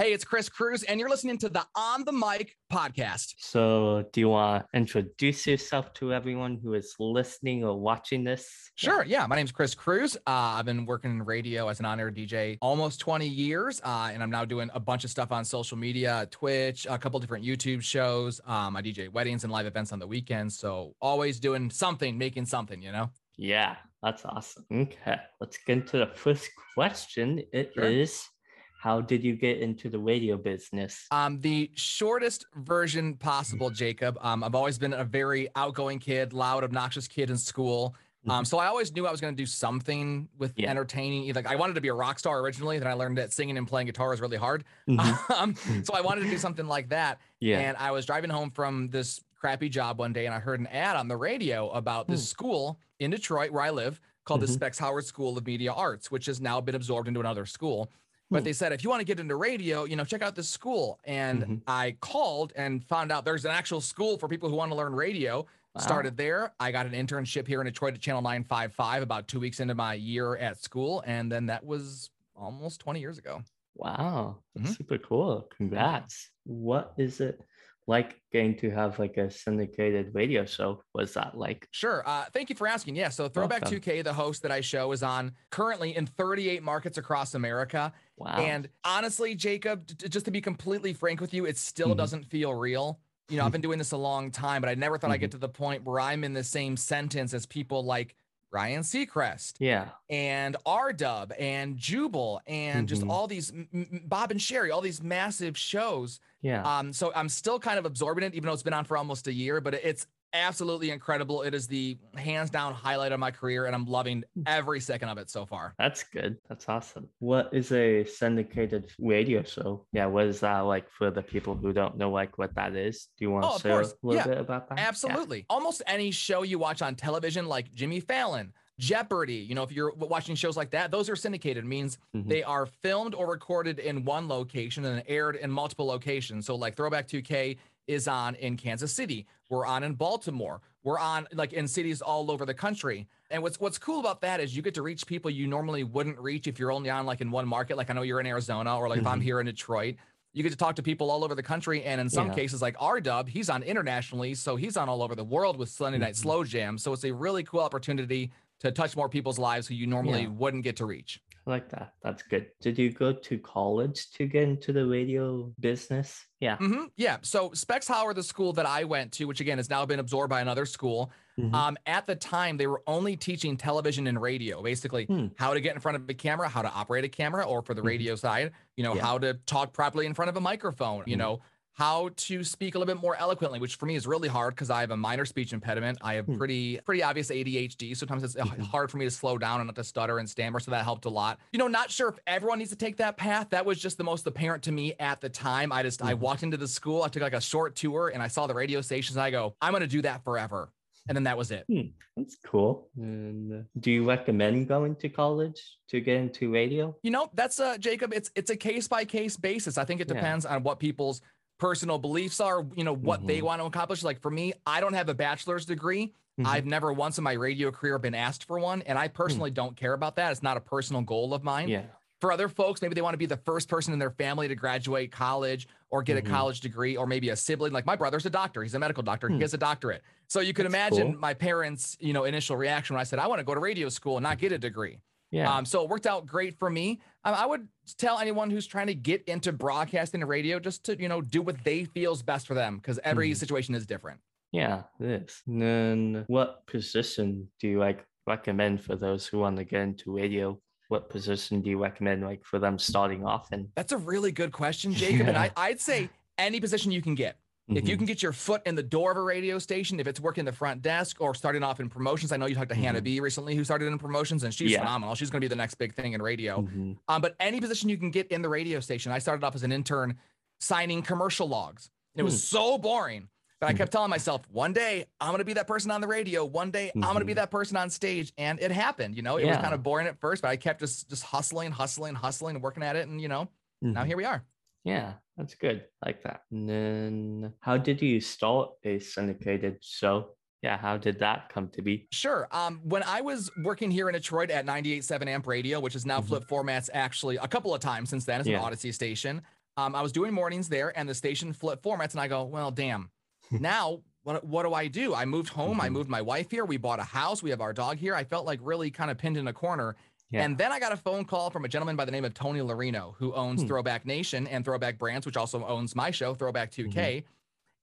Hey, it's Chris Cruz, and you're listening to the On the Mic podcast. So, do you want to introduce yourself to everyone who is listening or watching this? Sure. Yeah. My name's Chris Cruz. Uh, I've been working in radio as an on air DJ almost 20 years, uh, and I'm now doing a bunch of stuff on social media, Twitch, a couple different YouTube shows. Um, I DJ weddings and live events on the weekends. So, always doing something, making something, you know? Yeah, that's awesome. Okay, let's get into the first question. It Sure. is, how did you get into the radio business? Um, the shortest version possible, Jacob. Um, I've always been a very outgoing kid, loud, obnoxious kid in school. Um, so I always knew I was going to do something with Yeah. entertaining. Like I wanted to be a rock star originally. Then I learned that singing and playing guitar is really hard. Mhm. um, so I wanted to do something like that. Yeah. And I was driving home from this crappy job one day, and I heard an ad on the radio about this Hmm. school in Detroit where I live called the Mhm. Specs Howard School of Media Arts, which has now been absorbed into another school. But they said, if you want to get into radio, you know, check out this school. And Mhm. I called and found out there's an actual school for people who want to learn radio. Wow. Started there. I got an internship here in Detroit at Channel 955 about two weeks into my year at school. And then that was almost 20 years ago. Wow, that's Mhm. super cool. Congrats. What is it like getting to have like a syndicated radio show? Was that like? Sure. Uh, thank you for asking. Yeah. So Throwback Welcome. 2K, the host that I show, is on currently in 38 markets across America. Wow. And honestly, Jacob, t- just to be completely frank with you, it still Mhm. doesn't feel real. You know, I've been doing this a long time, but I never thought I'd Mm-hmm. get to the point where I'm in the same sentence as people like Ryan Seacrest yeah. and R Dub and Jubal and just Mhm. all these Bob and Sheri, all these massive shows. Yeah. Um, so I'm still kind of absorbing it, even though it's been on for almost a year, but it's absolutely incredible. It is the hands down highlight of my career, and I'm loving Hmm. every second of it so far. That's good. That's awesome. What is a syndicated radio show? Yeah, what is that like for the people who don't know like what that is? Do you want Oh, to share course. a little Yeah, bit about that? Yeah. Absolutely. Almost any show you watch on television, like Jimmy Fallon, Jeopardy, you know, if you're watching shows like that, those are syndicated, means Mhm. they are filmed or recorded in one location and aired in multiple locations. So, like Throwback 2K is on in Kansas City. We're on in Baltimore. We're on like in cities all over the country. And what's what's cool about that is you get to reach people you normally wouldn't reach if you're only on like in one market. Like I know you're in Arizona, or like if I'm Mhm. here in Detroit. You get to talk to people all over the country, and in some Yeah. cases, like R Dub, he's on internationally, so he's on all over the world with Sunday Night Mhm. Slow Jam. So it's a really cool opportunity to touch more people's lives who you normally Yeah. wouldn't get to reach. I like that. That's good. Did you go to college to get into the radio business? Yeah. hmm Yeah. So Specs Howard, the school that I went to, which again has now been absorbed by another school. Mhm. Um, at the time, they were only teaching television and radio, basically Hmm. how to get in front of a camera, how to operate a camera, or for the Mhm. radio side, you know, Yeah. how to talk properly in front of a microphone, you Mhm. know, how to speak a little bit more eloquently, which for me is really hard because I have a minor speech impediment. I have Hmm. pretty pretty obvious ADHD. Sometimes it's uh, Mhm. hard for me to slow down and not to stutter and stammer. So that helped a lot. You know, not sure if everyone needs to take that path. That was just the most apparent to me at the time. I just I Mhm. walked into the school, I took like a short tour and I saw the radio stations. I go, I'm gonna do that forever. And then that was it. That's cool. And uh, do you recommend going to college to get into radio? You know, that's uh Jacob, it's it's a case by case basis. I think it Yeah. depends on what people's personal beliefs are, you know, what they Mhm. want to accomplish. Like for me, I don't have a bachelor's degree. Mhm. I've never once in my radio career been asked for one, and I personally don't care about that. It's not a personal goal of mine. Yeah. For other folks, maybe they want to be the first person in their family to graduate college or get a college degree, or maybe a sibling. Like my brother's a doctor; he's a medical doctor. Hmm. He has a doctorate. So you can That's imagine cool. my parents' you know initial reaction when I said I want to go to radio school and not get a degree. Yeah. Um, so it worked out great for me. Um, I would tell anyone who's trying to get into broadcasting and radio just to you know do what they feels best for them because every Mhm. situation is different. Yeah, it is. And then what position do you like recommend for those who want to get into radio? What position do you recommend like for them starting off in? That's a really good question, Jacob. And I, I'd say any position you can get. If you Mhm. can get your foot in the door of a radio station, if it's working the front desk or starting off in promotions, I know you talked to Hannah Mhm. B recently who started in promotions and she's Yeah. phenomenal. She's going to be the next big thing in radio. Mhm. Um, but any position you can get in the radio station. I started off as an intern signing commercial logs. It was Hmm. so boring. But I Mhm. kept telling myself, one day I'm going to be that person on the radio. One day I'm going to be Mhm. that person on stage. And it happened. You know, it was kind of boring at first, but I kept just just hustling, hustling, hustling, working at it. And you know, now here we are. Yeah, that's good. I like that. And then how did you start a syndicated show? Yeah, how did that come to be? Sure. Um, when I was working here in Detroit at 98.7 Amp Radio, which is now Mhm. Flip Formats actually a couple of times since then, it's Yeah. an Audacy station. Um, I was doing mornings there, and the station flipped formats, and I go, well, damn. now what what do I do? I moved home. Mm-hmm. I moved my wife here. We bought a house. We have our dog here. I felt like really kind of pinned in a corner. Yeah. And then I got a phone call from a gentleman by the name of Tony Larino, who owns hmm. Throwback Nation and Throwback Brands, which also owns my show, Throwback 2K. Mm-hmm.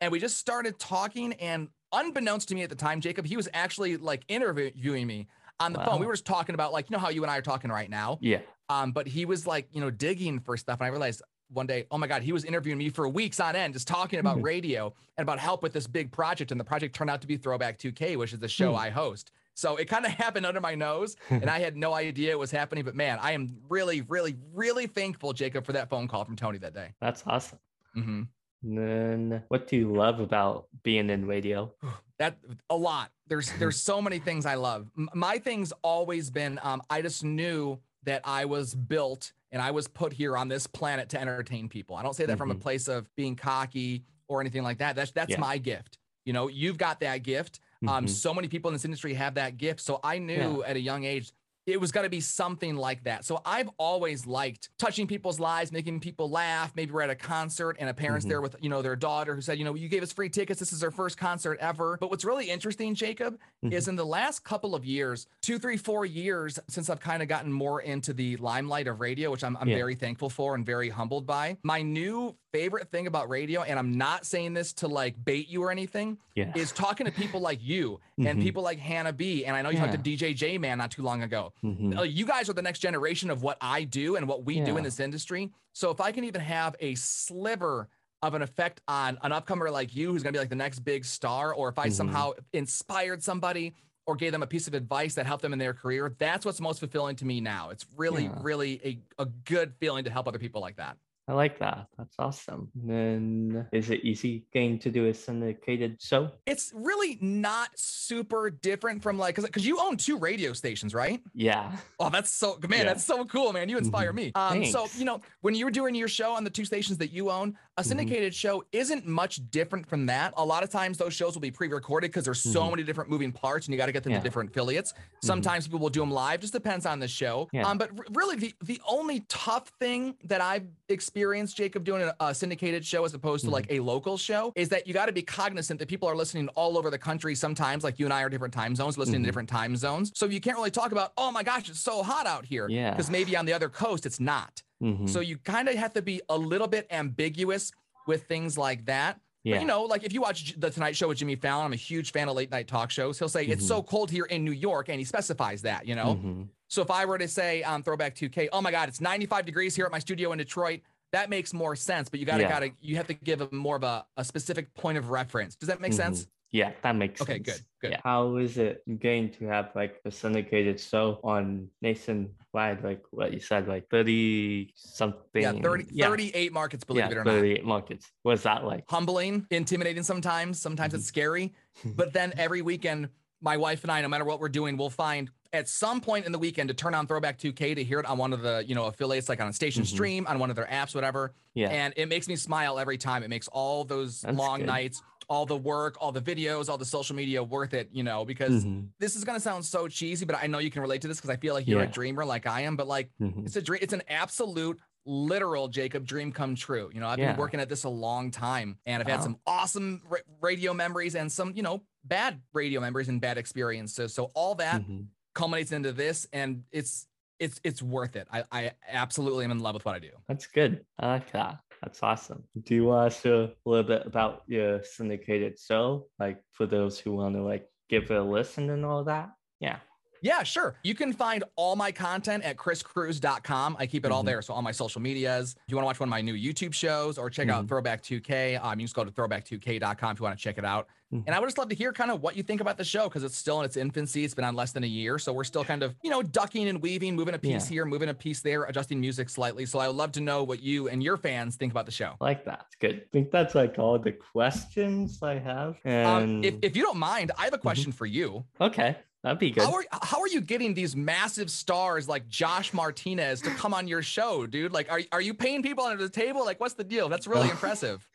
And we just started talking. And unbeknownst to me at the time, Jacob, he was actually like interviewing me on the wow. phone. We were just talking about like, you know how you and I are talking right now. Yeah. Um, but he was like, you know, digging for stuff. And I realized one day, oh my God, he was interviewing me for weeks on end, just talking about mm-hmm. radio and about help with this big project. And the project turned out to be Throwback 2K, which is the show mm. I host. So it kind of happened under my nose, and I had no idea it was happening. But man, I am really, really, really thankful, Jacob, for that phone call from Tony that day. That's awesome. Mm-hmm. And then, what do you love about being in radio? That a lot. There's there's so many things I love. My thing's always been um, I just knew that I was built and I was put here on this planet to entertain people. I don't say that mm-hmm. from a mm-hmm. place of being cocky or anything like that. That's that's yeah. my gift. You know, you've got that gift. Um, mm-hmm. so many people in this industry have that gift. So I knew yeah. at a young age it was going to be something like that. So I've always liked touching people's lives, making people laugh. Maybe we're at a concert and a parent's mm-hmm. there with, you know, their daughter who said, you know, you gave us free tickets. This is our first concert ever. But what's really interesting, Jacob, mm-hmm. is in the last couple of years, two, three, four years since I've kind of gotten more into the limelight of radio, which I'm, I'm yeah. very thankful for and very humbled by. My new favorite thing about radio, and I'm not saying this to like bait you or anything, yeah. is talking to people like you and mm-hmm. people like Hannah B. And I know you yeah. talked to DJ J Man not too long ago. Mm-hmm. Uh, you guys are the next generation of what I do and what we yeah. do in this industry. So if I can even have a sliver of an effect on an upcomer like you who's going to be like the next big star, or if I mm-hmm. somehow inspired somebody or gave them a piece of advice that helped them in their career, that's what's most fulfilling to me now. It's really, yeah. really a, a good feeling to help other people like that. I like that. That's awesome. then is it easy getting to do a syndicated show? It's really not super different from like because you own two radio stations, right? Yeah. Oh, that's so man, yeah. that's so cool, man. You inspire mm-hmm. me. Um, so you know when you were doing your show on the two stations that you own, a mm-hmm. syndicated mm-hmm. show isn't much different from that. A lot of times those shows will be pre-recorded because there's so mm-hmm. many different moving parts and you got to get them yeah. to different affiliates. Mm-hmm. Sometimes people will do them live. Just depends on the show. Yeah. Um, but really the the only tough thing that I've experienced experience, Jacob, doing a, a syndicated show as opposed to mm-hmm. like a local show is that you got to be cognizant that people are listening all over the country sometimes, like you and I are different time zones, listening mm-hmm. to different time zones. So you can't really talk about, oh my gosh, it's so hot out here. Yeah. Because maybe on the other coast, it's not. Mm-hmm. So you kind of have to be a little bit ambiguous with things like that. Yeah. But, you know, like if you watch the Tonight Show with Jimmy Fallon, I'm a huge fan of late night talk shows. He'll say mm-hmm. it's so cold here in New York, and he specifies that, you know. Mm-hmm. So if I were to say on um, Throwback 2K, oh my God, it's 95 degrees here at my studio in Detroit, that makes more sense. But you gotta yeah. gotta you have to give a more of a, a specific point of reference. Does that make mm-hmm. sense? Yeah, that makes okay, sense. good, good. Yeah. How is it going to have like a syndicated show on nationwide, like what you said, like 30 something? Yeah, 30, yeah. 38 markets, believe yeah, it or 38 not. markets. What's that like? Humbling, intimidating sometimes. Sometimes mm-hmm. it's scary. but then every weekend, my wife and I, no matter what we're doing, we'll find at some point in the weekend to turn on Throwback 2K to hear it on one of the you know affiliates, like on a station mm-hmm. stream, on one of their apps, whatever. Yeah. And it makes me smile every time. It makes all those That's long good. nights, all the work, all the videos, all the social media worth it. You know, because mm-hmm. this is gonna sound so cheesy, but I know you can relate to this because I feel like you're yeah. a dreamer like I am. But like, mm-hmm. it's a dream. It's an absolute literal Jacob dream come true. You know, I've yeah. been working at this a long time and I've wow. had some awesome ra- radio memories and some, you know, bad radio memories and bad experiences. So all that mm-hmm culminates into this and it's it's it's worth it. I, I absolutely am in love with what I do. That's good. I like that. That's awesome. Do you want to share a little bit about your syndicated show? Like for those who want to like give it a listen and all that? Yeah. Yeah, sure. You can find all my content at chriscruz.com. I keep it mm-hmm. all there. So all my social medias. If you want to watch one of my new YouTube shows or check mm-hmm. out Throwback 2K, um, you can just go to throwback2k.com if you want to check it out. Mm-hmm. And I would just love to hear kind of what you think about the show because it's still in its infancy. It's been on less than a year. So we're still kind of, you know, ducking and weaving, moving a piece yeah. here, moving a piece there, adjusting music slightly. So I would love to know what you and your fans think about the show. I like that. It's good. I think that's like all the questions I have. And... Um, if, if you don't mind, I have a mm-hmm. question for you. Okay. That'd be good. How are, how are you getting these massive stars like Josh Martinez to come on your show, dude? Like, are, are you paying people under the table? Like, what's the deal? That's really impressive.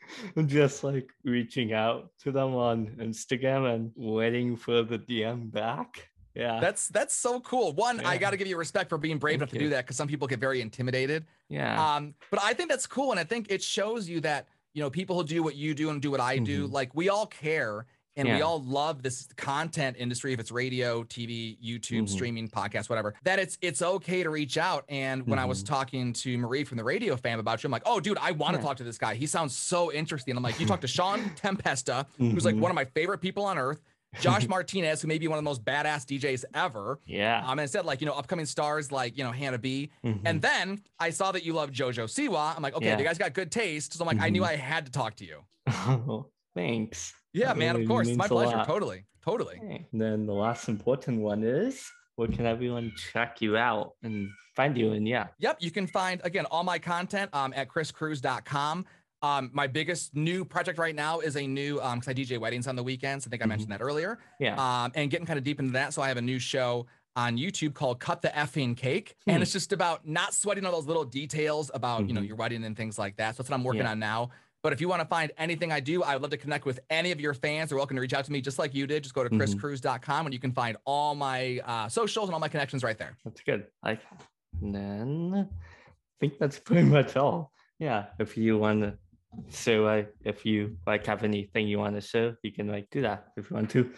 Just like reaching out to them on Instagram and waiting for the DM back. Yeah. That's that's so cool. One, I got to give you respect for being brave Thank enough to do that because some people get very intimidated. yeah. Um, but I think that's cool, and I think it shows you that you know people who do what you do and do what I do, Mhm. like we all care and we all love this content industry. If it's radio, TV, YouTube, Mhm. streaming, podcast, whatever, that it's it's okay to reach out. And when I was Mhm. talking to Marie from the Radio Fam about you, I'm like, oh, dude, I want to Yeah. talk to this guy. He sounds so interesting. I'm like, you talk to Sean Tempesta, who's like Mhm. one of my favorite people on earth. Josh Martinez, who may be one of the most badass DJs ever. yeah. Um, and said like, you know, upcoming stars like, you know, Hannah B. Mhm. And then I saw that you love JoJo Siwa. I'm like, okay, Yeah. you guys got good taste. So I'm like, I knew Mhm. I had to talk to you. thanks. Yeah, That man, of course. My pleasure. Totally. Totally. Okay. Then the last important one is where can everyone check you out and find you? And yeah. Yep. You can find, again, all my content um, at chriscruz.com. Um, my biggest new project right now is a new, um, cause I DJ weddings on the weekends. I think I Mhm. mentioned that earlier. Yeah. um, and getting kind of deep into that. So I have a new show on YouTube called Cut the Effing Cake. And Hmm. it's just about not sweating all those little details about, you know, Mhm. your wedding and things like that. So that's what I'm working Yeah. on now. But if you want to find anything I do, I would love to connect with any of your fans. They're welcome to reach out to me just like you did. Just go to Mhm. chriscruz.com and you can find all my uh, socials and all my connections right there. That's good. And then I think that's pretty much all. Yeah. If you want to, so uh, if you like have anything you want to show, you can like do that if you want to.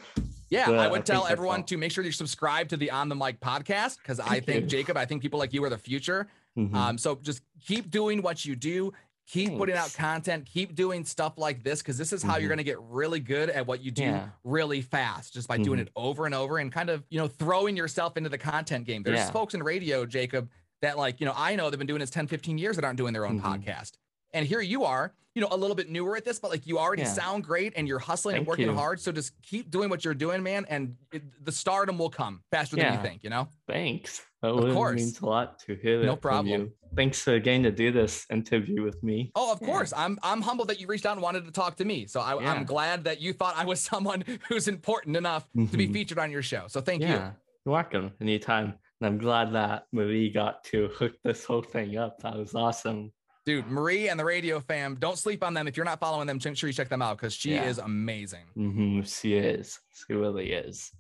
Yeah, But I I would think tell everyone all. to make sure you subscribe to the On the Mic podcast because I think, you. Jacob, I think people like you are the future. Mhm. Um, so just keep doing what you do. Keep putting out content. Keep doing stuff like this because this is how you're Mhm. going to get really good at what you do Yeah. really fast, just by doing Mhm. it over and over and kind of you know throwing yourself into the content game. There's Yeah. folks in radio, Jacob, that like you know I know they've been doing this 10, 15 years that aren't doing their own Mhm. podcast, and here you are, you know, a little bit newer at this, but like you already Yeah. sound great and you're hustling and working you. hard. So just keep doing what you're doing, man, and it, the stardom will come faster than you think. You know. Thanks. That Of course. means a lot to hear that No from problem. you. Thanks again to do this interview with me. Oh, of Yeah. course. I'm I'm humbled that you reached out and wanted to talk to me. So I, Yeah. I'm glad that you thought I was someone who's important enough to be Mhm. featured on your show. So thank yeah, you're welcome anytime. And I'm glad that Marie got to hook this whole thing up. That was awesome. Dude. Marie and the Radio Fam. Don't sleep on them. If you're not following them, make sure you check them out because she Yeah. is amazing. Mm-hmm. She is. She really is.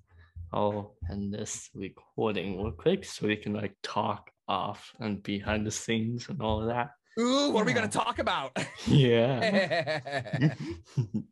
Oh, and this recording real quick so we can like talk off and behind the scenes and all of that. Ooh, what are we gonna talk about? Yeah.